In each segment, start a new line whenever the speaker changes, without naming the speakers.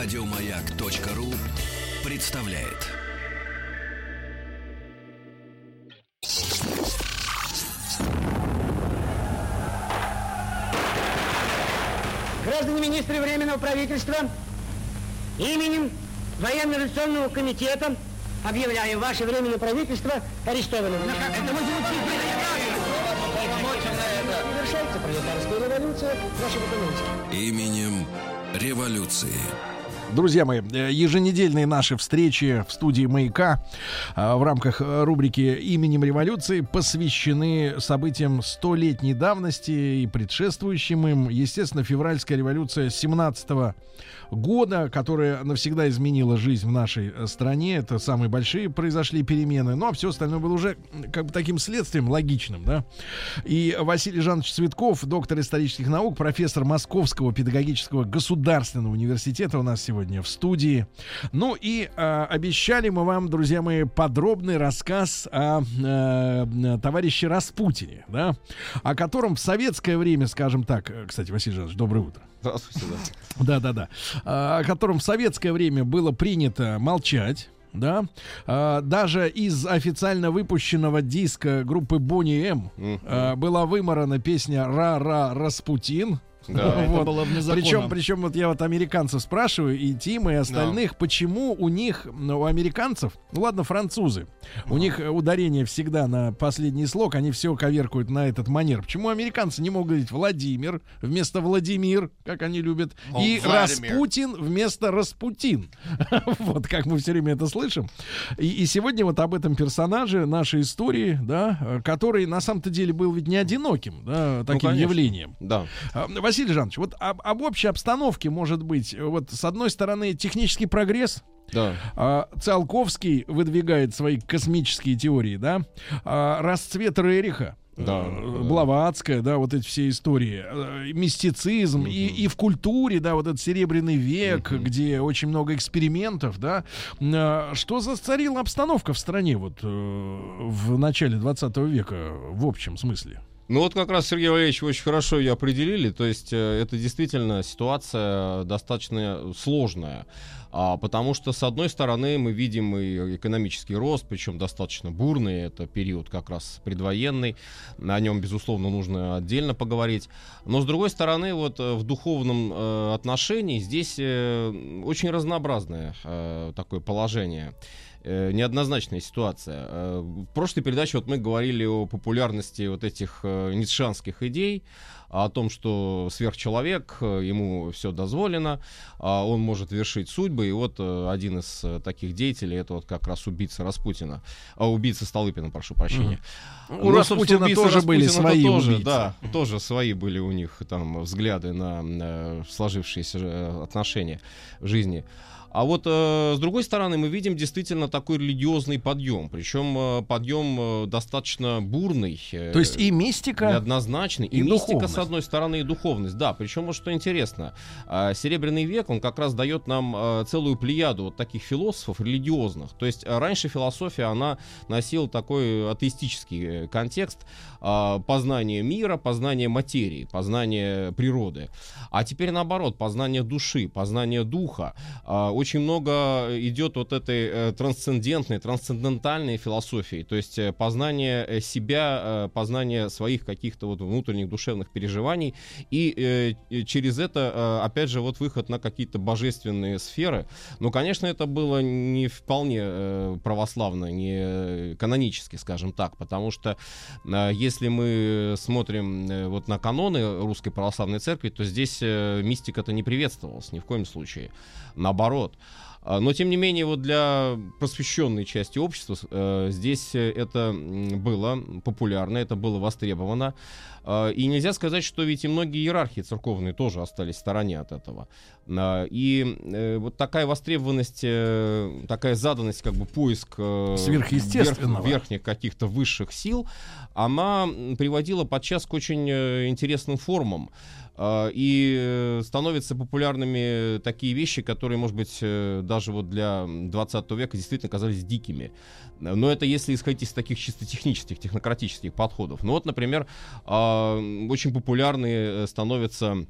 Радиомаяк.ру представляет.
Граждане министры Временного правительства, именем Военно-революционного комитета объявляю ваше Временное правительство арестованным. Это мы Завершается пролетарская революция в нашей экономике.
Именем революции.
Друзья мои, э, еженедельные наши встречи в студии «Маяка» э, в рамках э, рубрики «Именем революции» посвящены событиям столетней давности и предшествующим им. Естественно, февральская революция 17 года, которая навсегда изменила жизнь в нашей стране. Это самые большие произошли перемены. Ну, а все остальное было уже как бы таким следствием логичным, да. И Василий Жанович Цветков, доктор исторических наук, профессор Московского педагогического государственного университета у нас сегодня в студии. Ну и э, обещали мы вам, друзья мои, подробный рассказ о э, товарище Распутине, да, о котором в советское время, скажем так, э, кстати, Василий Жанович, доброе утро.
Здравствуйте,
Да, да, да. А, О котором в советское время было принято молчать. Да, А, даже из официально выпущенного диска группы Бонни М была выморана песня «Ра-ра Распутин».
Да,
Вот.
это было вне закона.
Причем, причем вот я вот американцев спрашиваю, и Тима, и остальных, почему у них, ну, у американцев, ну ладно, французы, у них э, ударение всегда на последний слог, они все коверкуют на этот манер. Почему американцы не могут говорить Владимир вместо Владимир, как они любят,
О,
и
Владимир.
Распутин вместо Распутин. Вот как мы все время это слышим. И, и сегодня вот об этом персонаже нашей истории, да, э, который на самом-то деле был ведь не одиноким, да, таким
конечно.
явлением.
Да.
А, Василий Жанович, вот об, об общей обстановке может быть, вот с одной стороны технический прогресс,
Да.
а, Циолковский выдвигает свои космические теории, да, а, расцвет Рериха,
Да,
э. Блаватская, да, вот эти все истории, э, мистицизм и, и в культуре, да, вот этот серебряный век, где очень много экспериментов, да. А, Что за царила обстановка в стране вот э, в начале 20 века в общем смысле?
Ну вот как раз Сергей Валерьевич очень хорошо ее определили. То есть э, это действительно ситуация достаточно сложная. А, потому что, с одной стороны, мы видим и экономический рост, причем достаточно бурный. Это период как раз предвоенный. О нем, безусловно, нужно отдельно поговорить. Но, с другой стороны, вот э, в духовном э, отношении здесь э, очень разнообразное э, такое положение. Э, неоднозначная ситуация. Э, В прошлой передаче вот мы говорили о популярности вот этих э, ницшанских идей, о том, что сверхчеловек, э, ему все дозволено, а он может вершить судьбы. И вот э, один из э, таких деятелей, это вот как раз убийца Распутина, а, убийца Столыпина, прошу прощения.
У
Ну,
Распутина тоже были
Распутина-то
свои
тоже,
убийцы.
Да, тоже свои были у них там взгляды на э, сложившиеся отношения в жизни. А вот э, с другой стороны мы видим действительно такой религиозный подъем, причем э, подъем э, достаточно бурный. э,
То есть и мистика,
неоднозначный. И,
и
мистика, с одной стороны, и духовность. Да, причем, вот что интересно, Серебряный век, он как раз дает нам целую плеяду вот таких философов религиозных. То есть раньше философия, она носила такой атеистический контекст познания мира, познания материи, познания природы. А теперь наоборот, познание души, познание духа. Очень много идет вот этой э, трансцендентной, трансцендентальной философии, то есть э, познание э, себя, э, познание своих каких-то вот внутренних душевных переживаний, и э, через это, э, опять же, вот выход на какие-то божественные сферы. Но, конечно, это было не вполне э, православно, не э, канонически, скажем так, потому что э, если мы смотрим э, вот на каноны Русской Православной Церкви, то здесь э, мистика-то не приветствовалась ни в коем случае. Наоборот. А, Но, тем не менее, вот для просвещенной части общества э, здесь э, это было популярно, это было востребовано. А, И нельзя сказать, что ведь и многие иерархии церковные тоже остались в стороне от этого. А, И э, вот такая востребованность, э, такая заданность, как бы поиск э,
Сверхъестественного.
верх- верхних каких-то высших сил, она приводила подчас к очень э, интересным формам. А, И э, становятся популярными такие вещи, которые, может быть, э, даже вот для 20 века действительно казались дикими. Но это если исходить из таких чисто технических, технократических подходов. Ну вот, например, а, очень популярны э, становятся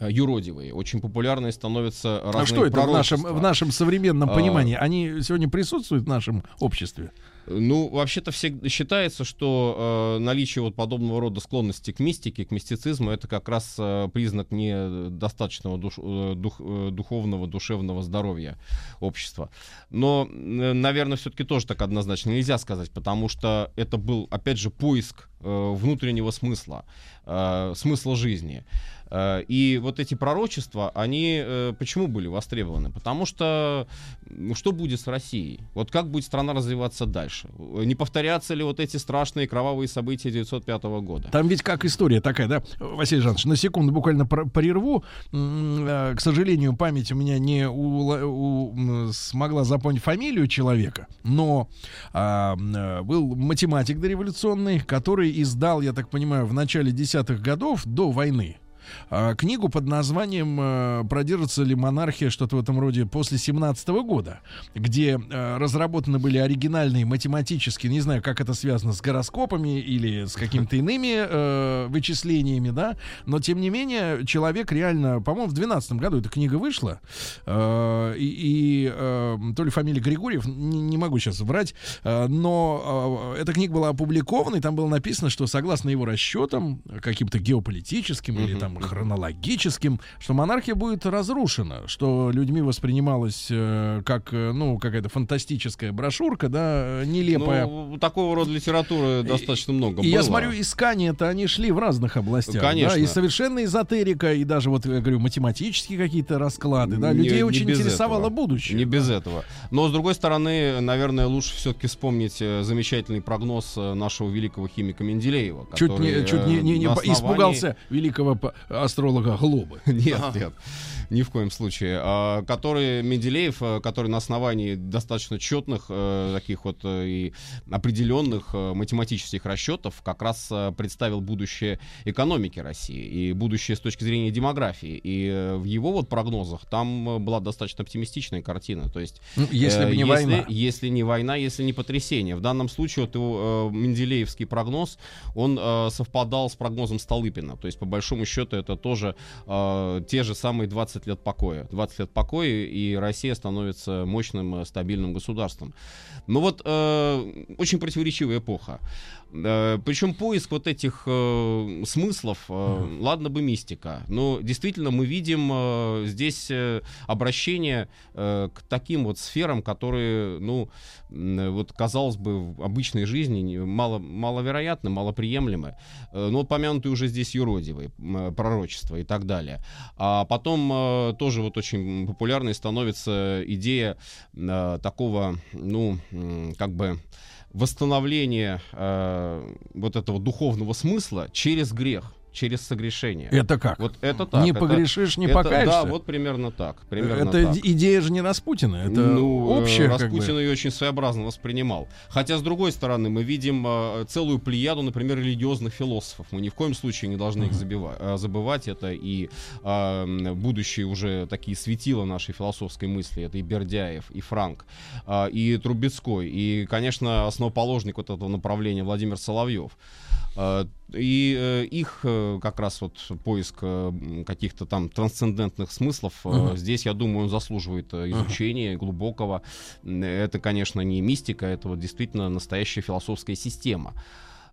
юродивые. Очень популярные становятся разные
А что это в нашем, в нашем современном
А.
понимании? Они сегодня присутствуют в нашем обществе?
Ну, вообще-то всегда считается, что э, наличие вот подобного рода склонности к мистике, к мистицизму, это как раз э, признак недостаточного душ- э, дух- э, духовного, душевного здоровья общества. Но, э, наверное, все-таки тоже так однозначно нельзя сказать, потому что это был, опять же, поиск э, внутреннего смысла, э, смысла жизни. Э, И вот эти пророчества, они э, почему были востребованы? Потому что ну, что будет с Россией? Вот как будет страна развиваться дальше? Не повторятся ли вот эти страшные кровавые события 1905 года?
Там ведь как история такая, да, Василий Жанович, на секунду буквально прерву. Э, К сожалению, память у меня не у- м, смогла запомнить фамилию человека, но а, э, был математик дореволюционный, который издал, я так понимаю, в начале десятых годов до войны а, книгу под названием э, «Продержится ли монархия?» что-то в этом роде после 17 года, где э, разработаны были оригинальные математические, не знаю, как это связано с гороскопами или с какими-то иными э, вычислениями, да, но тем не менее человек реально, по-моему, в 12 году эта книга вышла, э, и, э, то ли фамилия Григорьев, не, не могу сейчас врать, э, но э, эта книга была опубликована, и там было написано, что согласно его расчетам, каким-то геополитическим или
Мгм.
там хронологическим, что монархия будет разрушена, что людьми воспринималась э, как, э, ну, какая-то фантастическая брошюрка, да, нелепая.
Ну, такого рода литературы достаточно много
И
было.
я смотрю, искания-то они шли в разных областях.
Конечно.
Да, и совершенно эзотерика, и даже вот, я говорю, математические какие-то расклады. Да,
Не-
людей
не
очень
без
интересовало
этого.
будущее.
Не без этого. Но, с другой стороны, наверное, лучше все-таки вспомнить э, замечательный прогноз э, нашего великого химика Менделеева.
Чуть не, чуть не, не- не
основании-
испугался великого астролога Глобы.
Нет, нет, ни в коем случае. А, Который Менделеев, э, который на основании достаточно четных э, таких вот э, и определенных э, математических расчетов как раз э, представил будущее экономики России и будущее с точки зрения демографии. И э, в его вот прогнозах там э, была достаточно оптимистичная картина. То есть
Ну, Если
Э,
бы не
если,
война.
Если не война, если не потрясение. В данном случае вот его, э, Менделеевский прогноз, он э, совпадал с прогнозом Столыпина. То есть, по большому счету, это тоже э, те же самые 20 лет покоя. 20 лет покоя, и Россия становится мощным, э, стабильным государством. Ну вот, э, очень противоречивая эпоха. Э, Причем поиск вот этих э, смыслов, э, ладно бы мистика, но действительно мы видим э, здесь э, обращение э, к таким вот сферам, которые, ну, м, вот казалось бы, в обычной жизни мало, маловероятны, малоприемлемы. Э, ну, помянутые уже здесь юродивые, э, пророчества и так далее. А потом э, тоже вот очень популярной становится идея э, такого, ну, как бы восстановления э, вот этого духовного смысла через грех, через согрешение.
Это как?
Вот это так.
не
это-
погрешишь, не
это-
покаешься.
Да, вот примерно так. Примерно
это
так.
иде- идея же не Распутина, это
ну, э,
общее. как бы.
Распутин ее очень своеобразно воспринимал. Хотя, с другой стороны, мы видим э, целую плеяду, например, религиозных философов. Мы ни в коем случае не должны их забива- э, забывать. Это и э, будущие уже такие светила нашей философской мысли. Это и Бердяев, и Франк, э, и Трубецкой, и, конечно, основоположник вот этого направления Владимир Соловьев. Э, И э, их э, как раз вот поиск э, каких-то там трансцендентных смыслов,
Мгм.
здесь, я думаю, он заслуживает изучения глубокого. М, Это, конечно, не мистика, это вот действительно настоящая философская система.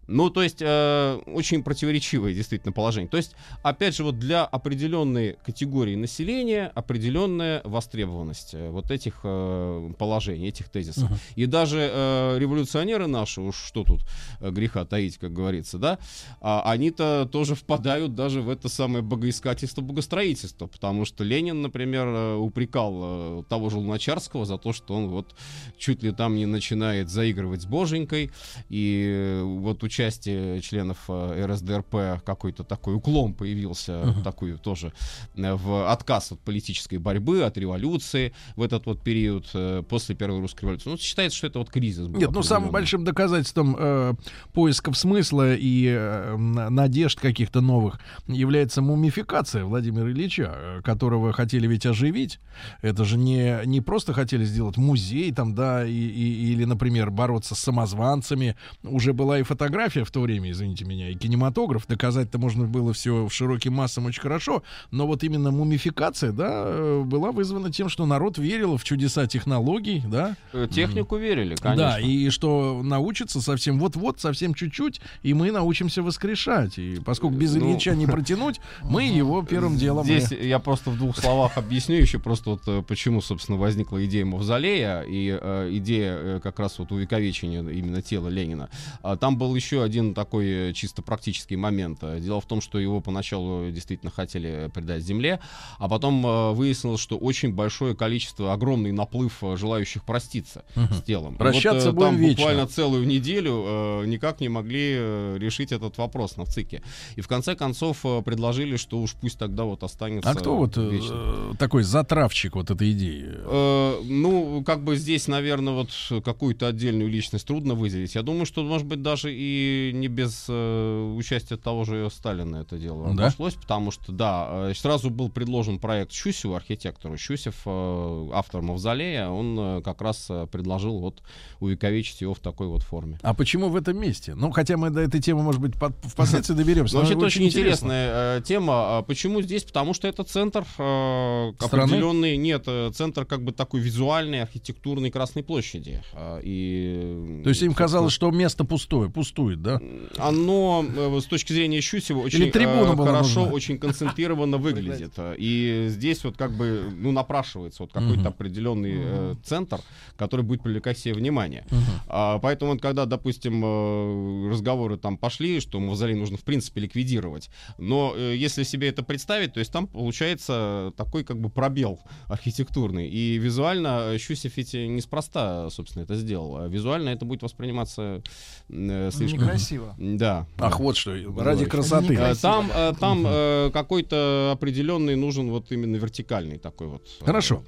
Ну, то есть, э, очень противоречивое действительно положение. То есть, опять же, вот для определенной категории населения определенная востребованность э, вот этих э, положений, этих тезисов.
Мгм.
И даже э, революционеры наши, уж что тут э, греха таить, как говорится, да, а, они-то тоже впадают даже в это самое богоискательство, богостроительство, потому что Ленин, например, э, упрекал э, того же Луначарского за то, что он вот чуть ли там не начинает заигрывать с боженькой, и э, вот участие членов э, РСДРП какой-то такой уклон появился,
Мгм.
такой тоже э, в отказ от политической борьбы, от революции в этот вот период э, после Первой русской революции. Ну, считается, что это вот кризис был
Нет, ну самым большим доказательством э, поисков смысла и э, на- надежд каких-то новых является мумификация Владимира Ильича, которого хотели ведь оживить. Это же не, не просто хотели сделать музей там, да, и, и- или, например, бороться с самозванцами. Уже была и фотография фотография в то время, извините меня, и кинематограф. Доказать-то можно было все в широким массам очень хорошо. Но вот именно мумификация, да, э, была вызвана тем, что народ верил в чудеса технологий, да.
Э, Технику верили, конечно.
Да, и что научится совсем вот-вот, совсем чуть-чуть, и мы научимся воскрешать. И поскольку без
Ну.
Ильича не протянуть, мы его первым делом...
Здесь я просто в двух словах объясню еще просто вот э, почему, собственно, возникла идея Мавзолея и э, идея как раз вот увековечения именно тела Ленина. А Там был еще один такой э, чисто практический момент. Э, Дело в том, что его поначалу действительно хотели придать земле, а потом э, выяснилось, что очень большое количество, огромный наплыв желающих проститься с телом.
Прощаться
вот, там
вечно.
буквально целую неделю э, никак не могли решить этот вопрос на ЦИКе. И в конце концов предложили, что уж пусть тогда вот останется
А кто вот э,
вечно.
такой затравщик вот этой идеи?
Э, ну, как бы здесь, наверное, вот какую-то отдельную личность трудно выделить. Я думаю, что, может быть, даже и не без э, участия того же Сталина это дело
Да?
обошлось, потому что, да, э, сразу был предложен проект Щусеву, архитектору. Щусев, э, автор Мавзолея, он э, как раз э, предложил вот увековечить его в такой вот форме.
А почему в этом месте? Ну, хотя мы до этой темы, может быть, под- впоследствии доберемся.
Ну,
но
вообще-то очень интересная э, тема. А Почему здесь? Потому что это центр определенный, нет, центр как бы такой визуальной, архитектурной Красной площади. И,
То есть им казалось, что место пустое, пустует, да?
оно э, с точки зрения Щусева очень э, хорошо,
нужна?
очень концентрированно выглядит. И здесь вот как бы ну напрашивается вот какой-то
Мгм.
определенный э, центр, который будет привлекать себе внимание. А, поэтому вот когда, допустим, э, разговоры там пошли, что мавзолей нужно в принципе ликвидировать, но э, если себе это представить, то есть там получается такой как бы пробел архитектурный. И визуально Щусев ведь неспроста, собственно, это сделал. А визуально это будет восприниматься э, слишком...
Некрасиво.
Да.
Ах, вот что, ради красоты.
Э, Там, э, там э, какой-то определенный нужен вот именно вертикальный такой вот.
Хорошо.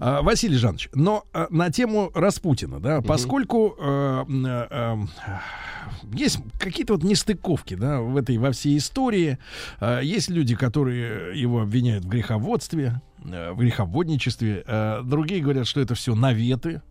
А, Василий Жанович, но а, на тему Распутина, да, поскольку эм, есть какие-то вот нестыковки, да, в этой во всей истории, э, есть люди, которые его обвиняют в греховодстве, в греховодничестве, другие говорят, что это все наветы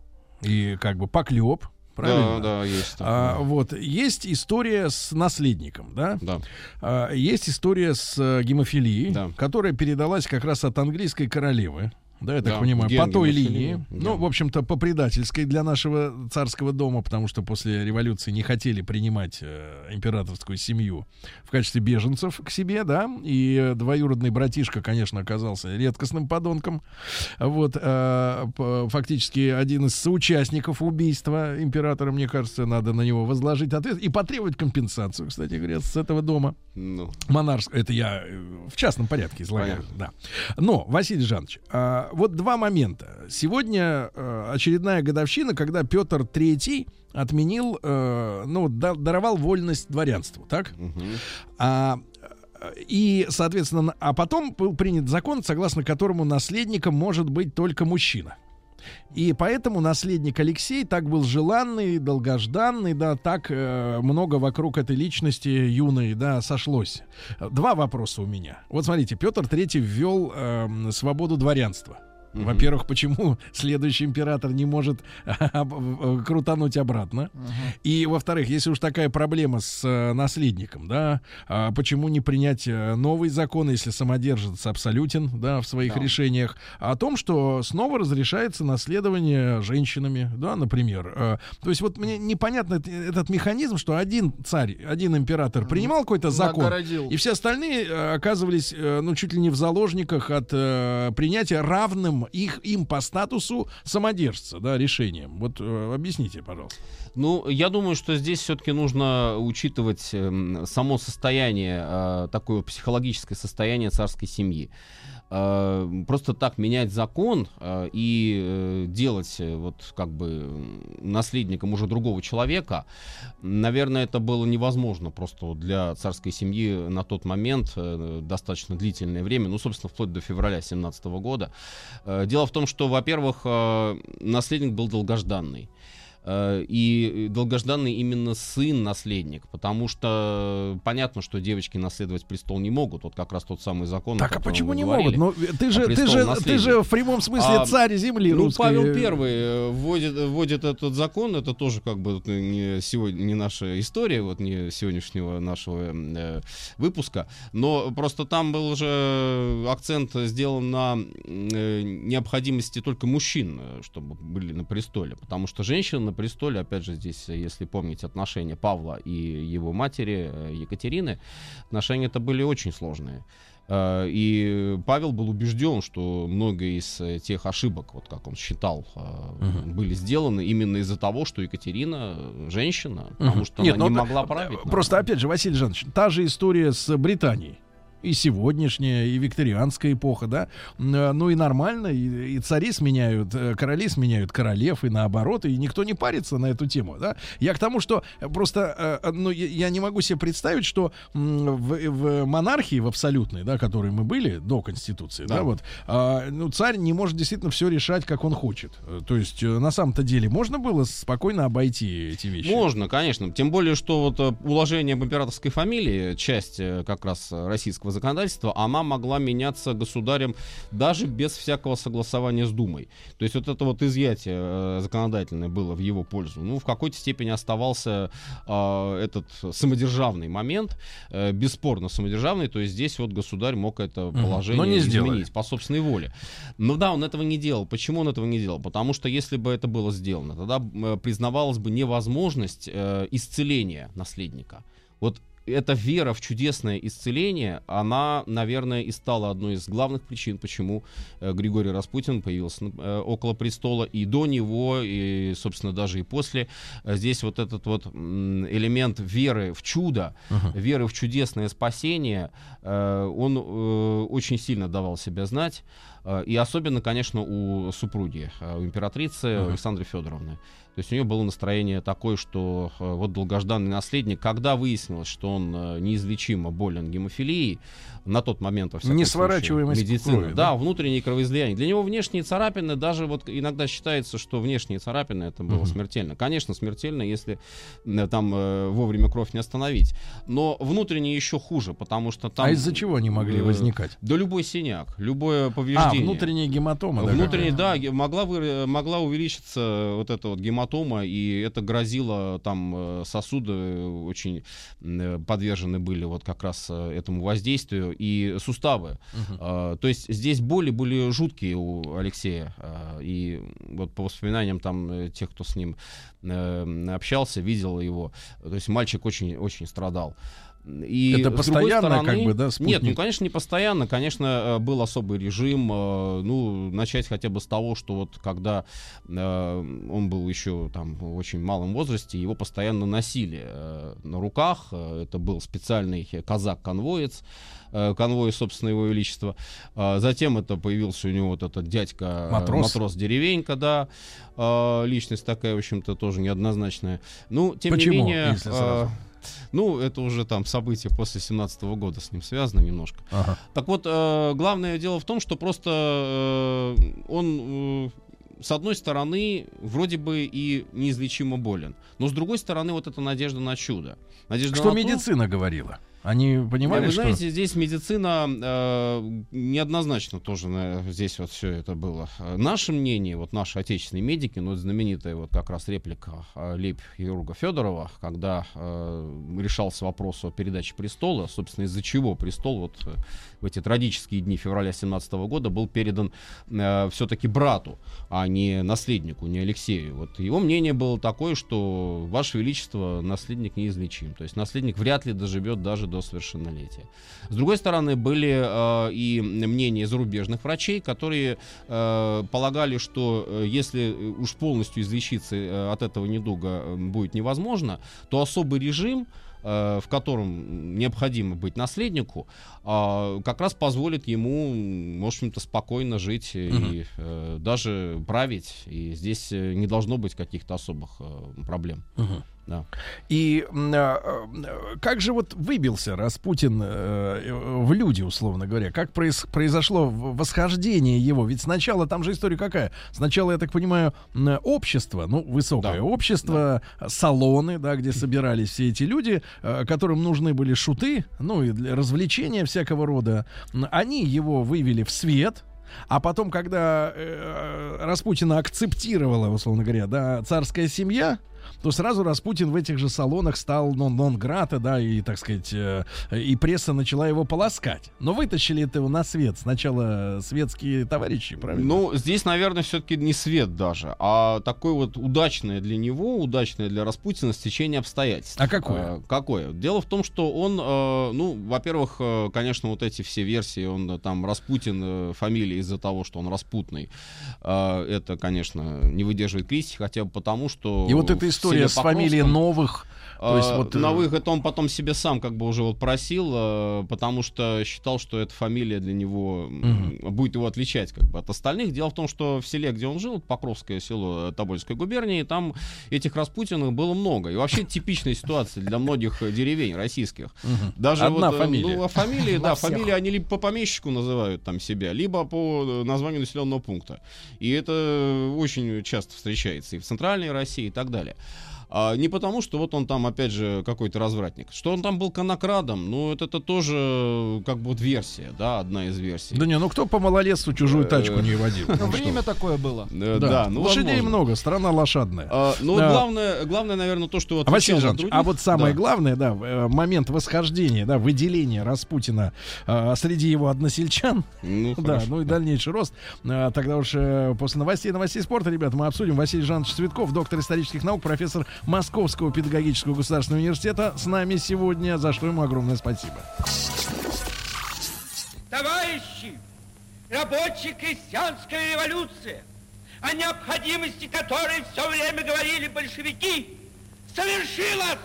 и как бы поклеп, правильно?
Да, да, есть.
А,
такое.
вот есть история с наследником, да?
Да.
А, есть история с э, гемофилией,
Да.
которая передалась как раз от английской королевы. Да, я так
Да,
понимаю, по той
гемофилии,
линии.
да.
Ну, в общем-то, по предательской для нашего царского дома, потому что после революции не хотели принимать э, императорскую семью в качестве беженцев к себе, да. И двоюродный братишка, конечно, оказался редкостным подонком. Вот, э, фактически один из соучастников убийства императора, мне кажется, надо на него возложить ответственность и потребовать компенсацию, кстати говоря, с этого дома
Ну,
монарск, это я э, в частном порядке излагаю, да. Но, Василий Жанович, а, вот два момента. Сегодня э, очередная годовщина, когда Петр III отменил, э, ну, да- даровал вольность дворянству, так?
мгм.
А, и, соответственно, а потом был принят закон, согласно которому наследником может быть только мужчина. И поэтому наследник Алексей так был желанный, долгожданный, да, так э, много вокруг этой личности юной, да, сошлось. Два вопроса у меня. Вот смотрите, Петр III ввел эм, свободу дворянства.
Мгм.
Во-первых, почему следующий император не может э, крутануть обратно? И, во-вторых, если уж такая проблема с э, наследником, да, а почему не принять э, новый закон, если самодержец абсолютен, да, в своих
Да.
решениях, о том, что снова разрешается наследование женщинами, да, например. То есть вот мне непонятно эт- этот механизм, что один царь, один император принимал какой-то закон,
Нагородил.
и все остальные оказывались, ну, чуть ли не в заложниках от принятия равным их, им по статусу самодержца, да, решением. Вот э, объясните, пожалуйста.
Ну, я думаю, что здесь все-таки нужно учитывать эм, само состояние, э, такое психологическое состояние царской семьи. Э, просто так менять закон э, и э, делать вот как бы наследником уже другого человека, наверное, это было невозможно просто для царской семьи на тот момент достаточно длительное время, ну, собственно, вплоть до февраля 17 года. Дело в том, что, во-первых, наследник был долгожданный. Э, и долгожданный именно сын-наследник, потому что понятно, что девочки наследовать престол не могут. Вот как раз тот самый закон.
Так, а почему не говорили. могут? Ну, ты же, ты же, ты же в прямом смысле а, царь земли
ну,
русской.
Павел Первый э, вводит, вводит этот закон, это тоже как бы не, сегодня, не наша история, вот не сегодняшнего нашего э, выпуска, но просто там был уже акцент сделан на э, необходимости только мужчин, э, чтобы были на престоле, потому что женщины престоле, опять же, здесь, если помнить отношения Павла и его матери э, Екатерины, отношения это были очень сложные. Э, и Павел был убежден, что многие из э, тех ошибок, вот как он считал, угу. были сделаны именно из-за того, что Екатерина женщина, потому что Нет, она не могла править.
Просто, опять же, Василий Жанович, та же история с Британией и сегодняшняя, и викторианская эпоха, да, э, ну и нормально, и, и цари сменяют, э, короли сменяют королев, и наоборот, и никто не парится на эту тему, да. Я к тому, что просто, э, ну, я не могу себе представить, что в, в монархии, в абсолютной, да, которой мы были до Конституции, да, да вот, а, ну, царь не может действительно все решать, как он хочет. То есть, на самом-то деле, можно было спокойно обойти эти вещи?
Можно, конечно. Тем более, что вот уложение об императорской фамилии, часть как раз российского законодательства, она могла меняться государем даже без всякого согласования с Думой. То есть вот это вот изъятие э, законодательное было в его пользу. Ну, в какой-то степени оставался э, этот самодержавный момент, э, бесспорно самодержавный, то есть здесь вот государь мог это положение Но не изменить по собственной воле. Но да, он этого не делал. Почему он этого не делал? Потому что если бы это было сделано, тогда э, признавалась бы невозможность э, исцеления наследника. Вот эта вера в чудесное исцеление, она, наверное, и стала одной из главных причин, почему э, Григорий Распутин появился э, около престола и до него, и, собственно, даже и после. Здесь вот этот вот элемент веры в чудо, uh-huh. веры в чудесное спасение, э, он очень сильно давал себя знать. И особенно, конечно, у супруги, у императрицы uh-huh. Александры Федоровны. То есть у нее было настроение такое, что э, вот долгожданный наследник, когда выяснилось, что он э, неизлечимо болен гемофилией, на тот момент, во всяком
не сворачиваемость
медицина, крови, да? да, внутренние кровоизлияния. Для него внешние царапины, даже вот иногда считается, что внешние царапины это было угу. смертельно. Конечно, смертельно, если э, там э, вовремя кровь не остановить. Но внутренние еще хуже, потому что там...
А из-за чего они могли э, возникать?
Да любой синяк, любое повреждение. А,
внутренняя гематома.
Внутренняя, да, могла, вы, могла увеличиться вот эта вот гематома, и это грозило там э, сосуды очень подвержены были вот как раз этому воздействию и суставы. Uh-huh. А, то есть здесь боли были жуткие у Алексея. А, и вот по воспоминаниям там э, тех, кто с ним э, общался, видел его, то есть мальчик очень, очень страдал.
И это постоянно, стороны, как бы, да,
спутник? Нет, ну, конечно, не постоянно. Конечно, э, был особый режим. Э, ну, начать хотя бы с того, что вот когда э, он был еще там в очень малом возрасте, его постоянно носили на руках. Это был специальный казак-конвоец, конвой, собственно, его величества. Затем это появился у него вот этот дядька матрос, матрос деревенька, да. Личность такая, в общем-то, тоже неоднозначная. Ну, тем
Почему,
не менее...
Если сразу?
Ну, это уже там события после 17 года с ним связано немножко. Ага. Так вот, э, главное дело в том, что просто э, он... Э, с одной стороны, вроде бы и неизлечимо болен, но с другой стороны, вот эта надежда на чудо. Надежда
что
на
медицина то, говорила? Они понимали,
Вы
что...
знаете, здесь медицина э, неоднозначно тоже на, здесь вот все это было. Наше мнение, вот наши отечественные медики, ну, знаменитая вот как раз реплика э, лейб-хирурга Федорова, когда э, решался вопрос о передаче престола, собственно, из-за чего престол вот э, в эти трагические дни февраля 17 года был передан э, все-таки брату, а не наследнику, не Алексею. Вот его мнение было такое, что Ваше Величество наследник неизлечим. То есть наследник вряд ли доживет даже до совершеннолетия. С другой стороны, были э, и мнения зарубежных врачей, которые э, полагали, что э, если уж полностью излечиться э, от этого недуга э, будет невозможно, то особый режим в котором необходимо быть наследнику, как раз позволит ему, в общем-то, спокойно жить угу. и даже править. И здесь не должно быть каких-то особых проблем.
Угу.
Да.
И а, а, как же вот выбился Распутин э, в люди, условно говоря? Как произ- произошло восхождение его? Ведь сначала, там же история какая? Сначала, я так понимаю, м, общество, ну, высокое
Да.
общество, салоны, да, где собирались все эти люди, э, которым нужны были шуты, ну, и для развлечения всякого рода. Они его вывели в свет, а потом, когда э, Распутина акцептировала, условно говоря, да, царская семья, то сразу Распутин в этих же салонах стал нон нон грата, да, и, так сказать, э, и пресса начала его полоскать. Но вытащили это его на свет. Сначала светские товарищи, правильно?
Ну, здесь, наверное, все-таки не свет даже, а такое вот удачное для него, удачное для Распутина стечение обстоятельств.
А какое?
Э, какое? Дело в том, что он, э, ну, во-первых, конечно, вот эти все версии, он там Распутин, фамилия из-за того, что он распутный, это, конечно, не выдерживает критики, хотя бы потому, что...
и вот эта
в
история с фамилией новых. То есть
э,
вот,
на
э,
выход он потом себе сам как бы уже вот просил, э, потому что считал, что эта фамилия для него м, будет его отличать как бы от остальных. Дело в том, что в селе, где он жил, Покровское село э, Тобольской губернии, там этих Распутиных было много. И вообще типичная ситуация для многих деревень российских. Даже
Одна
вот,
фамилия.
Ну, а фамилии, да, фамилии они либо по помещику называют там себя, либо по названию населенного пункта. И это очень часто встречается и в центральной России и так далее. А не потому, что вот он там, опять же, какой-то развратник. Что он там был конокрадом, ну, это, это тоже э, как бы вот версия, да, одна из версий.
Да не, ну кто по малолетству чужую тачку не водил?
Ну,
Ну,
время такое было.
Э,
Да,
ну,
лошадей много, страна лошадная.
А, ну, главное, главное, наверное, то, что вот
А, Василий Жанович, а вот самое главное, да, э, момент восхождения, да, выделения Распутина э, среди его односельчан,
Ну,
да, ну и дальнейший рост. Э, тогда уж э, после новостей, новостей спорта, ребята, мы обсудим. Василий Жанович Цветков, доктор исторических наук, профессор Московского педагогического государственного университета, с нами сегодня, за что ему огромное спасибо.
Товарищи, рабочая крестьянская революция, о необходимости которой все время говорили большевики, совершилась!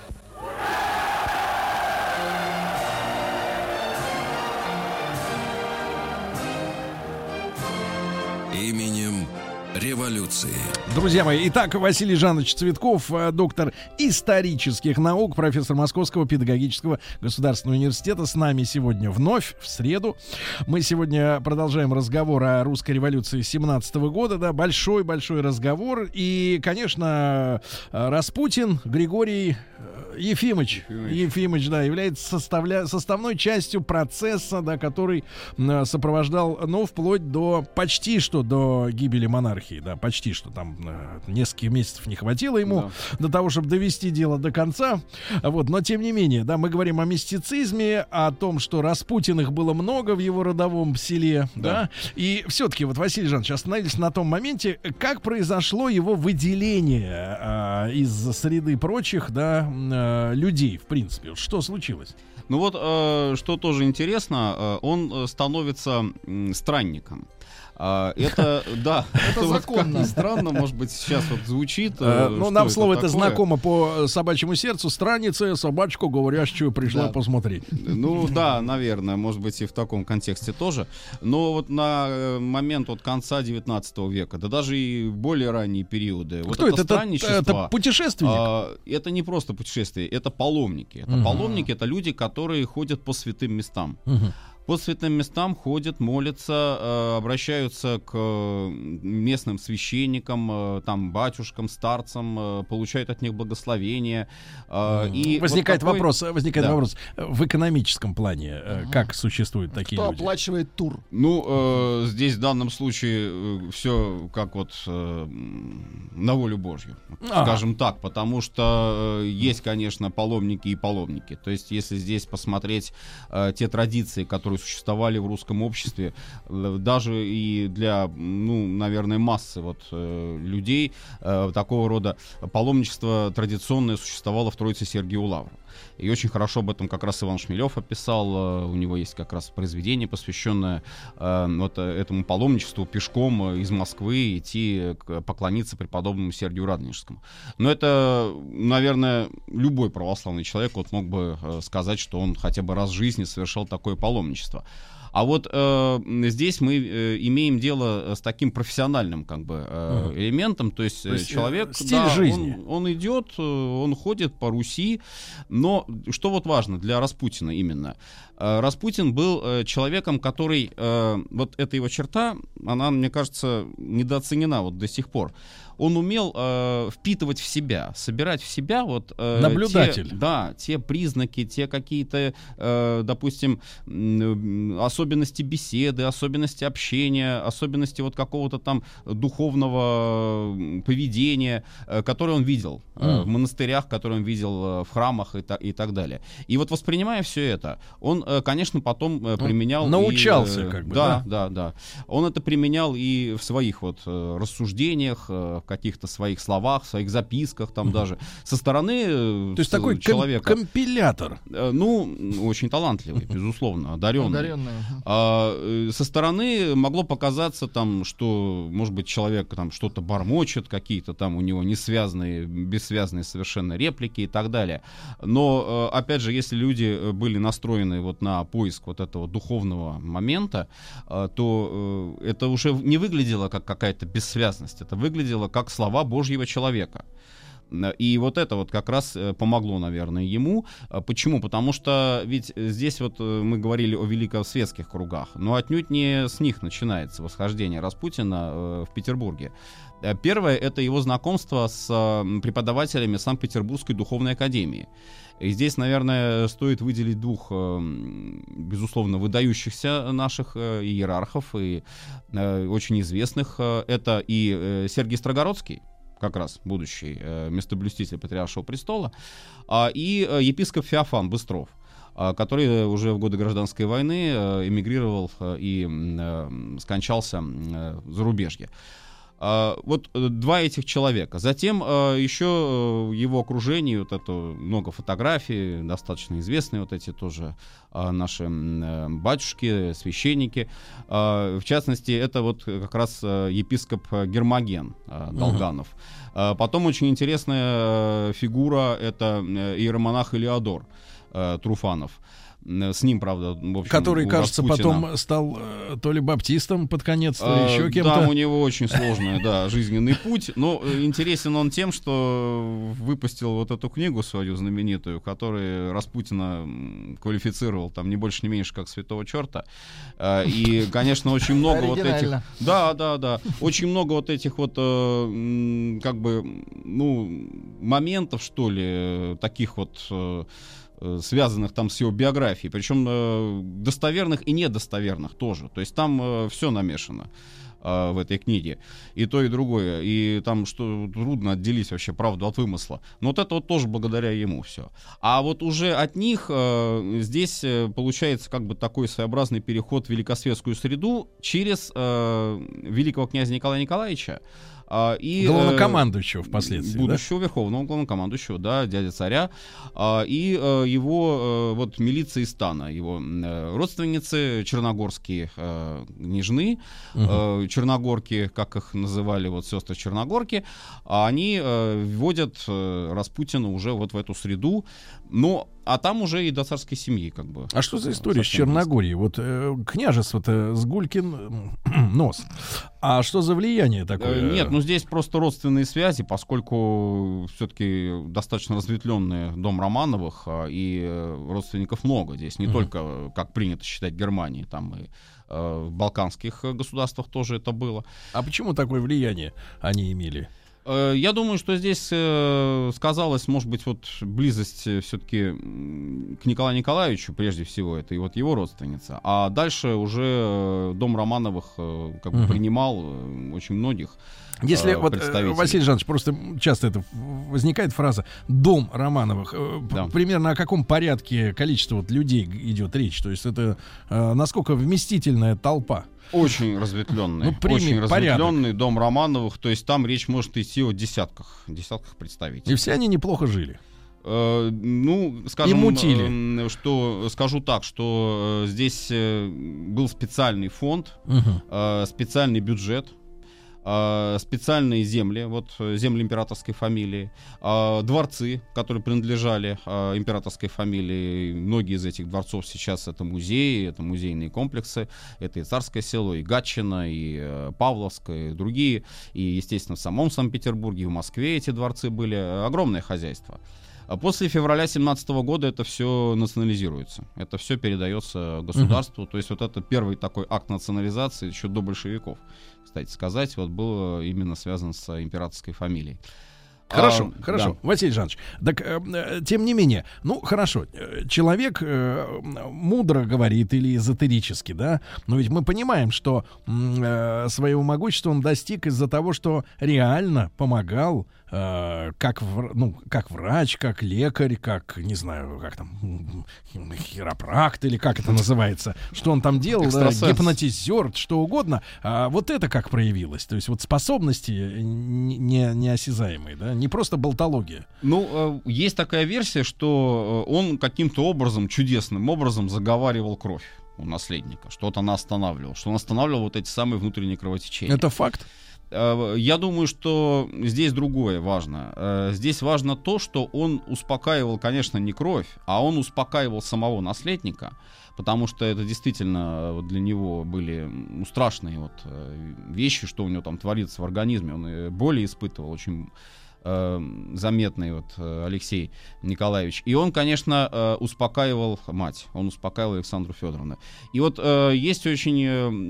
Именем революции.
Друзья мои, итак, Василий Жанович Цветков, э, доктор исторических наук, профессор Московского педагогического государственного университета, с нами сегодня вновь, в среду. Мы сегодня продолжаем разговор о русской революции 17 года, да, большой-большой разговор. И, конечно, э, Распутин Григорий э, Ефимович,
Ефимович.
Ефимович, да, является составля... составной частью процесса, да, который сопровождал, ну, вплоть до почти что до гибели монархии, да, почти что там э, нескольких месяцев не хватило ему до того, чтобы довести дело до конца. Вот, но тем не менее, да, мы говорим о мистицизме, о том, что Распутиных было много в его родовом селе, да,
Да.
и все-таки вот Василий Жанович остановились на том моменте, как произошло его выделение а, из среды прочих, да, а, людей, в принципе, что случилось?
Ну вот, э, что тоже интересно, э, он э, становится странником. А, это, да, это вот
законно.
ни странно, может быть, сейчас вот звучит.
Э,
э,
ну, нам слово это знакомо по э, собачьему сердцу. Страница, собачку говорящую пришла
Да.
посмотреть.
Ну да, наверное, может быть и в таком контексте тоже. Но вот на э, момент вот конца 19 века, да даже и более ранние периоды, вот
Кто
это,
это? Это,
странничество,
это путешественник?
а, это не просто путешествие, это паломники. Это паломники, это люди, которые ходят по святым местам.
Мгм.
По святым местам ходят, молятся, э, обращаются к местным священникам, э, там, батюшкам, старцам, э, получают от них благословение. и вот
возникает
такой-
вопрос, возникает
Да.
вопрос в экономическом плане, как существуют такие
Кто
люди?
оплачивает тур?
Ну, здесь в данном случае все как вот на волю Божью,
Ага.
скажем так, потому что есть, конечно, паломники и паломники. То есть, если здесь посмотреть те традиции, которые существовали в русском обществе, э, даже и для, ну, наверное, массы вот э, людей э, такого рода паломничество традиционное существовало в Троице Сергию Лавру. И очень хорошо об этом как раз Иван Шмелев описал. э, У него есть как раз произведение, посвященное э, вот э, этому паломничеству пешком из Москвы идти поклониться преподобному Сергию Радонежскому. Но это, наверное, любой православный человек вот мог бы сказать, что он хотя бы раз в жизни совершал такое паломничество. А вот э, здесь мы э, имеем дело с таким профессиональным как бы э, элементом, то есть,
То есть, э,
человек,
стиль
да,
жизни.
Он, он идет, э, он ходит по Руси, но что вот важно для Распутина именно? Э, Распутин был э, человеком, который, э, вот эта его черта, она, мне кажется, недооценена вот до сих пор. Он умел э, впитывать в себя, собирать в себя вот... э,
Наблюдатель.
те- да, те признаки, те какие-то, э, допустим, особенности беседы, особенности общения, особенности вот какого-то там духовного поведения, э, которые он видел э,
М.
в монастырях, которые он видел э, в храмах и, та- и так далее. И вот воспринимая все это, он, э, конечно, потом э, применял... и,
научался
э,
как бы,
Да, да, да. Он это применял и в своих вот э, рассуждениях, э, каких-то своих словах, своих записках там даже. Со стороны э,
То есть
с-
такой ком-
человека...
компилятор.
Э, Ну, очень талантливый, безусловно, одаренный. А, э, со стороны могло показаться там, что, может быть, человек там что-то бормочет, какие-то там у него несвязанные, бессвязные совершенно реплики и так далее. Но, опять же, если люди были настроены вот на поиск вот этого духовного момента, то это уже не выглядело как какая-то бессвязность, это выглядело как слова Божьего человека. И вот это вот как раз э, помогло, наверное, ему. Э, Почему? Потому что ведь э, здесь вот мы говорили о великосветских кругах, но отнюдь не с них начинается восхождение Распутина в Петербурге. Первое — это его знакомство с преподавателями Санкт-Петербургской духовной академии. И здесь, наверное, стоит выделить двух, э, м, безусловно, выдающихся наших э, иерархов и э, очень известных. Э, Это и Сергий Строгородский, как раз будущий э, местоблюститель Патриаршего престола, а, и епископ Феофан Быстров а, который уже в годы гражданской войны эмигрировал и скончался в зарубежье. А, Вот э, два этих человека. Затем э, еще э, его окружении вот это много фотографий, достаточно известные вот эти тоже наши батюшки, священники. А, В частности, это вот как раз епископ Гермоген Долганов. А, Потом очень интересная фигура это иеромонах Илеодор э, Труфанов. С ним, правда, в общем,
Который, кажется,
Распутина-
потом стал э, то ли баптистом под конец, то ли
а,
еще
Да,
кем-то.
у него очень сложный, да, жизненный путь. Но э, интересен он тем, что выпустил вот эту книгу свою знаменитую, который Распутина квалифицировал там не больше, не меньше, как святого черта. И, конечно, очень много вот этих... Да, да, да. Очень много вот этих вот, э, как бы, ну, моментов, что ли, э, таких вот э, э, связанных там с его биографией, причем э, достоверных и недостоверных тоже. То есть там все намешано э, в этой книге. И то, и другое. И там что трудно отделить вообще правду от вымысла. Но вот это вот тоже благодаря ему все. А вот уже от них э, здесь э, получается как бы такой своеобразный переход в великосветскую среду через э, великого князя Николая Николаевича. А, и, э,
Главнокомандующего впоследствии, да?
будущего верховного главнокомандующего, да, дядя царя, а, и э, его э, вот милиция из стана, его э, родственницы черногорские э, княжны, э, черногорки, как их называли вот сестры черногорки, а они э, вводят э, Распутина уже вот в эту среду, но а там уже и до царской семьи как бы.
А что за история с. Черногорией? Вот э, княжество-то с Гулькин нос. А что за влияние такое?
Нет, ну здесь просто родственные связи, поскольку все-таки достаточно разветвленный дом Романовых, а, и э, родственников много здесь, не
Мгм.
только, э, как принято считать, Германии, там и э, в балканских государствах тоже это было.
А почему такое влияние они имели?
Э, Я думаю, что здесь э, сказалась, может быть, вот близость все-таки к Николаю Николаевичу, прежде всего, это и вот его родственница. А дальше уже э, дом Романовых э, как бы
Мгм.
принимал э, очень многих.
Если
э,
вот, э. Василий Жанович, просто часто это возникает фраза «дом Романовых». Э,
Да.
Примерно о каком порядке количества вот людей идет речь? То есть это э, насколько вместительная толпа?
Очень разветвленный.
Ну, прими
очень
порядок.
разветвленный дом Романовых. То есть там речь может идти о десятках, десятках представителей.
И все они неплохо жили.
Э, ну, скажем,
И мутили.
э, что скажу так, что э, здесь э, был специальный фонд, э, специальный бюджет. Э, специальные земли, вот э, земли императорской фамилии, э, дворцы, которые принадлежали э, императорской фамилии. Многие из этих дворцов сейчас это музеи, это музейные комплексы, это и Царское село, и Гатчина, и э, Павловское, и другие, и, естественно, в самом Санкт-Петербурге, и в Москве эти дворцы были. Огромное хозяйство. А после февраля 17 года это все национализируется. Это все передается государству. То есть вот это первый такой акт национализации еще до большевиков, кстати сказать, вот был именно связан с императорской фамилией.
Хорошо,
А,
хорошо.
да.
Василий Жанович, так, э, э, тем не менее, ну, хорошо, э, человек э, мудро говорит или эзотерически, да, но ведь мы понимаем, что э, своего могущества он достиг из-за того, что реально помогал э, как, ну, как врач, как лекарь, как, не знаю, как там, хиропракт или как это называется, что он там делал, да, гипнотизер, что угодно. А вот это как проявилось? То есть вот способности не, не- неосязаемые, да, не просто болтология.
Ну, э, есть такая версия, что э, он каким-то образом, чудесным образом заговаривал кровь у наследника, что-то она останавливал, что он останавливал вот эти самые внутренние кровотечения.
Это факт.
Э, Я думаю, что здесь другое важно. Э, Здесь важно то, что он успокаивал, конечно, не кровь, а он успокаивал самого наследника, потому что это действительно э, для него были страшные вот вещи, что у него там творится в организме. Он боли испытывал очень э, заметный вот э, Алексей Николаевич. И он, конечно, э, успокаивал мать, он успокаивал Александру Федоровну. И вот э, есть очень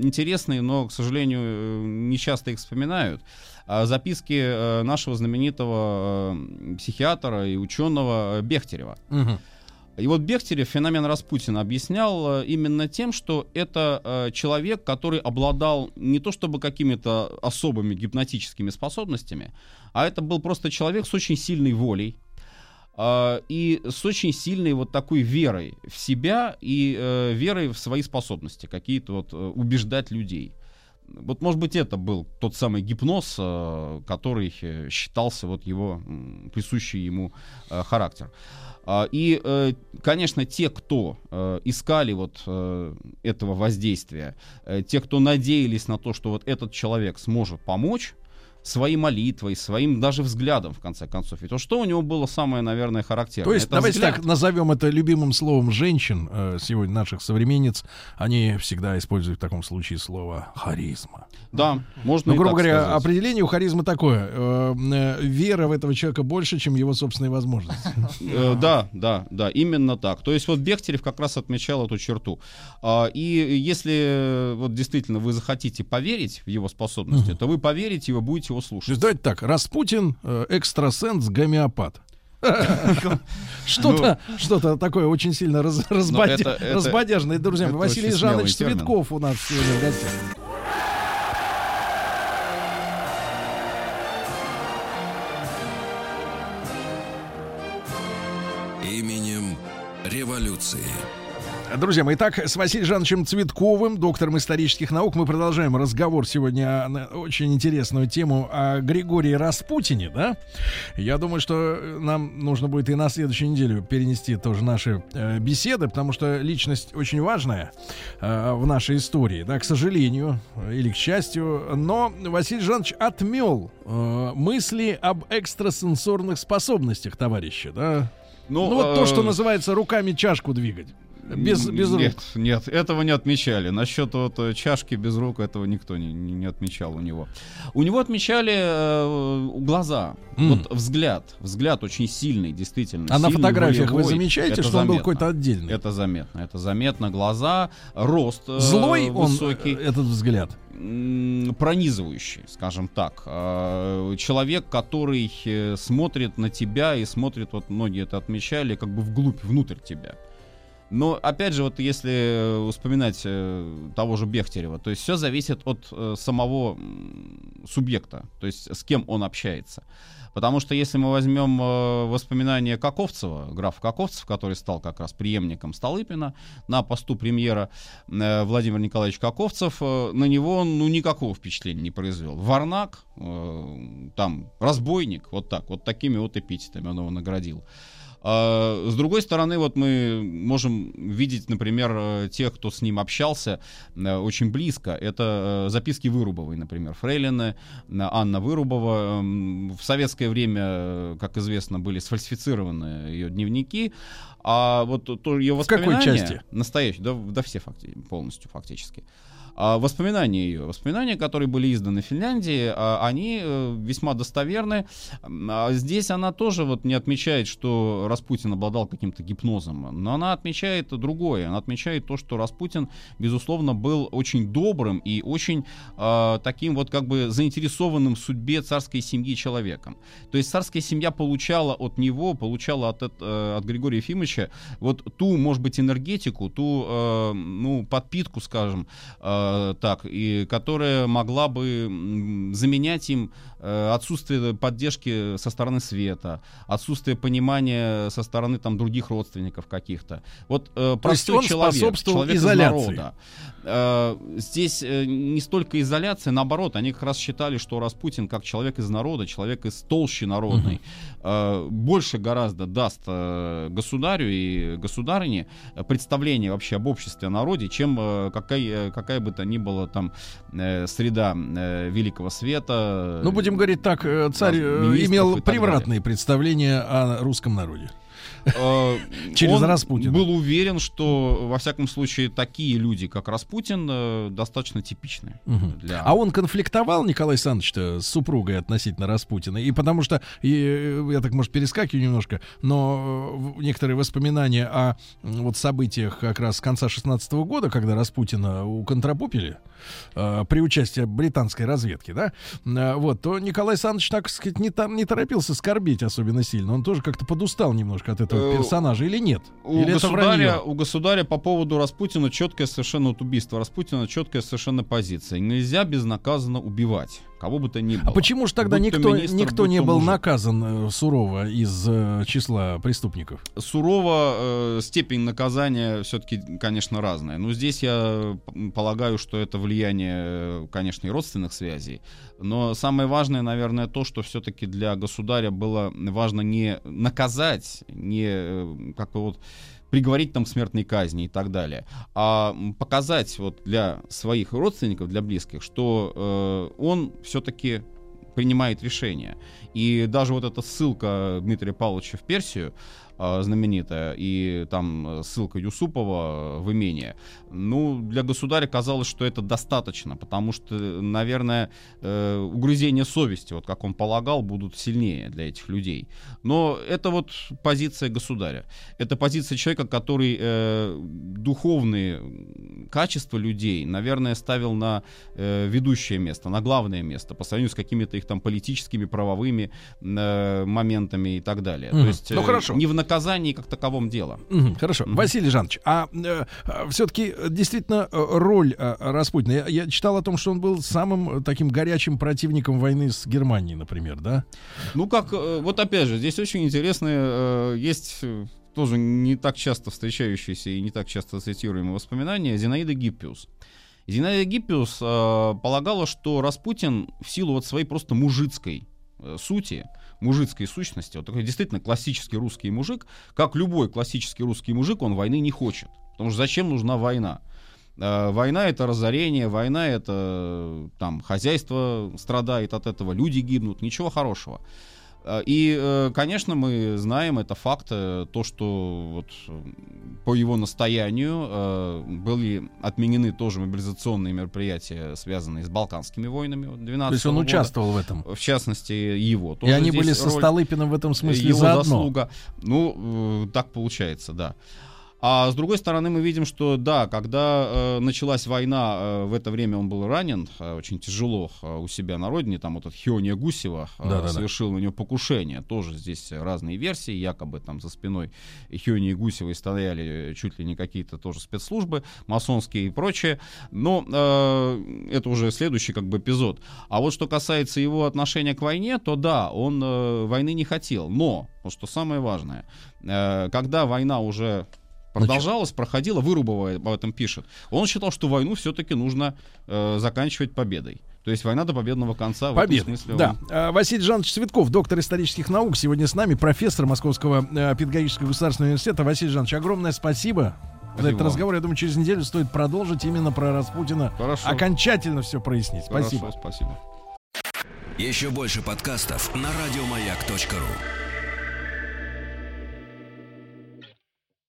интересные, но, к сожалению, не часто их вспоминают, а, записки нашего знаменитого психиатра и ученого Бехтерева. И вот Бехтерев феномен Распутина объяснял э, именно тем, что это э, человек, который обладал не то чтобы какими-то особыми гипнотическими способностями, а это был просто человек с очень сильной волей э, и с очень сильной вот такой верой в себя и верой в свои способности, какие-то вот убеждать людей. Вот, может быть, это был тот самый гипноз, э, который э, считался вот его присущий ему э, характер. А, И, конечно, те, кто искали вот этого воздействия, те, кто надеялись на то, что вот этот человек сможет помочь своей молитвой, своим даже взглядом, в конце концов. Ведь вот что у него было самое, наверное, характерное?
То есть,
Это
давайте
взгляд.
так назовем это любимым словом женщин, э, сегодня наших современниц. Они всегда используют в таком случае слово харизма.
Да, можно
Ну,
и
грубо говоря,
сказать.
определение у харизмы такое. э, э, вера в этого человека больше, чем его собственные возможности.
Э, Да, да, да, именно так. То есть вот Бехтерев как раз отмечал эту черту. А, И если вот действительно вы захотите поверить в его способности, то вы поверите и вы будете его
То
слушать.
есть, давайте так, Распутин, э, экстрасенс, гомеопат. Что-то, что-то такое очень сильно
это-
разбодяжное, друзья. Василий Жанович. Цветков у нас сегодня в гостях.
Именем революции.
Друзья мои, итак, с Василием Жановичем Цветковым, доктором исторических наук, мы продолжаем разговор сегодня на очень интересную тему о Григории Распутине, да? Я думаю, что нам нужно будет и на следующую неделю перенести тоже наши э, беседы, потому что личность очень важная э, в нашей истории, да, к сожалению или к счастью. Но Василий Жанович отмел э, мысли об экстрасенсорных способностях товарища, да? Ну, вот то,
э,
что называется руками чашку двигать. Без, без рук.
Нет, нет, этого не отмечали. Насчет вот э, чашки без рук этого никто не, не- отмечал у него. У него отмечали э, глаза,
М.
вот взгляд, взгляд очень сильный, действительно.
А на
сильный,
фотографиях вы
волевой.
замечаете,
Это
что он был
заметно.
какой-то отдельный?
Это заметно, это заметно. Глаза, рост э,
Злой он,
высокий.
э, этот взгляд.
пронизывающий, скажем так. А, Человек, который э, смотрит на тебя и смотрит, вот многие это отмечали, как бы вглубь, внутрь тебя. Но опять же, вот если э, вспоминать э, того же Бехтерева, то есть все зависит от э, самого субъекта, то есть с кем он общается. Потому что если мы возьмем воспоминания Каковцева, графа Каковцев, который стал как раз преемником Столыпина на посту премьера Владимир Николаевич Каковцев, на него он ну, никакого впечатления не произвел. Варнак, там, разбойник, вот так, вот такими вот эпитетами он его наградил. А, с другой стороны, вот мы можем видеть, например, э, тех, кто с ним общался э, очень близко. Это э, записки Вырубовой, например, Фрейлины, Анна Вырубова. Эм, в советское время, как известно, были сфальсифицированы ее дневники. А вот то, ее воспоминания...
В какой части?
Настоящие, да, да все факти, полностью фактически. А воспоминания ее, воспоминания, которые были изданы в Финляндии, а, они э, весьма достоверны. А здесь она тоже вот не отмечает, что Распутин обладал каким-то гипнозом, но она отмечает другое. Она отмечает то, что Распутин, безусловно, был очень добрым и очень э, таким вот как бы заинтересованным в судьбе царской семьи человеком. То есть царская семья получала от него, получала от, от, э, от Григория Ефимовича вот ту, может быть, энергетику, ту, э, ну, подпитку, скажем, э, Э, так, и которая могла бы заменять им э, отсутствие поддержки со стороны света, отсутствие понимания со стороны там других родственников каких-то. Вот э, простой
он
человек,
человек изоляции. из народа.
Э, здесь э, не столько изоляция, наоборот, они как раз считали, что Распутин как человек из народа, человек из толщи народной, угу. э, больше гораздо даст э, государю и государине представление вообще об обществе, о народе, чем э, какая, какая бы то ни была там э, среда э, великого света.
Ну, будем говорить так, э, царь э, имел превратные представления о русском народе.
Э, Через Распутина. был уверен, что, во всяком случае, такие люди, как Распутин, э, достаточно типичны.
Для... А он конфликтовал, Николай Александрович, с супругой относительно Распутина? И потому что, и, э, я так, может, перескакиваю немножко, но некоторые воспоминания о вот событиях как раз с конца 16 года, когда Распутина уконтропупили, э, при участии британской разведки, да, э, вот, то Николай Александрович, так сказать, не, там, не торопился скорбить особенно сильно. Он тоже как-то подустал немножко от этого э, персонажа или нет?
У, или государя, у государя по поводу Распутина четкое совершенно вот убийство Распутина четкая совершенно позиция. Нельзя безнаказанно убивать кого бы то ни было.
А почему же тогда никто, министр, никто не был мужик. наказан э, сурово из э, числа преступников?
Сурово э, степень наказания все-таки, конечно, разная. Но здесь я полагаю, что это влияние, конечно, и родственных связей. Но самое важное, наверное, то, что все-таки для государя было важно не наказать, не э, как бы вот приговорить там к смертной казни и так далее, а показать вот для своих родственников, для близких, что э, он все-таки принимает решение. И даже вот эта ссылка Дмитрия Павловича в Персию, а, знаменитая, и там ссылка Юсупова в имение. Ну, для государя казалось, что это достаточно, потому что, наверное, э, угрызения совести, вот как он полагал, будут сильнее для этих людей. Но это вот позиция государя. Это позиция человека, который э, духовные качества людей, наверное, ставил на э, ведущее место, на главное место, по сравнению с какими-то их там политическими, правовыми э, моментами и так далее. Mm. То есть ну, хорошо. не в наказании как таковом дело.
Mm, хорошо. Mm. Василий Жанович, а э, все-таки действительно э, роль э, Распутина, я, я читал о том, что он был самым таким горячим противником войны с Германией, например, да?
Ну как, э, вот опять же, здесь очень интересные, э, есть э, тоже не так часто встречающиеся и не так часто цитируемые воспоминания Зинаида Гиппиус. Зинаида Гиппиус э, полагала, что Распутин в силу вот своей просто мужицкой э, сути, мужицкой сущности, вот такой действительно классический русский мужик, как любой классический русский мужик, он войны не хочет. Потому что зачем нужна война? Э, война это разорение, война это там хозяйство страдает от этого, люди гибнут, ничего хорошего. Э, и, э, конечно, мы знаем, это факт, то, что вот по его настоянию были отменены тоже мобилизационные мероприятия, связанные с Балканскими войнами 12 То есть
он
года,
участвовал в этом?
В частности, его.
Тоже и они были со Столыпиным в этом смысле его заодно? заслуга.
Ну, так получается, да. А с другой стороны, мы видим, что да, когда э, началась война, э, в это время он был ранен э, очень тяжело э, у себя на родине. Там вот этот Хиония Гусева э, да, да, совершил да. на него покушение. Тоже здесь разные версии. Якобы там за спиной Хионии Гусевой стояли чуть ли не какие-то тоже спецслужбы, масонские и прочее. Но э, это уже следующий как бы эпизод. А вот что касается его отношения к войне, то да, он э, войны не хотел. Но, вот что самое важное, э, когда война уже продолжалось, проходило, Вырубова об этом пишет. Он считал, что войну все-таки нужно э, заканчивать победой. То есть война до победного конца. в этом смысле
Да.
он-
А, Василий Жанович Цветков, доктор исторических наук, сегодня с нами, профессор Московского э, педагогического государственного университета. Василий Жанович, огромное спасибо. За
Спасибо
этот
вам.
разговор, я думаю, через неделю стоит продолжить именно про Распутина.
Хорошо.
Окончательно все прояснить.
Хорошо,
Спасибо.
спасибо.
Еще больше подкастов на радиомаяк.ру.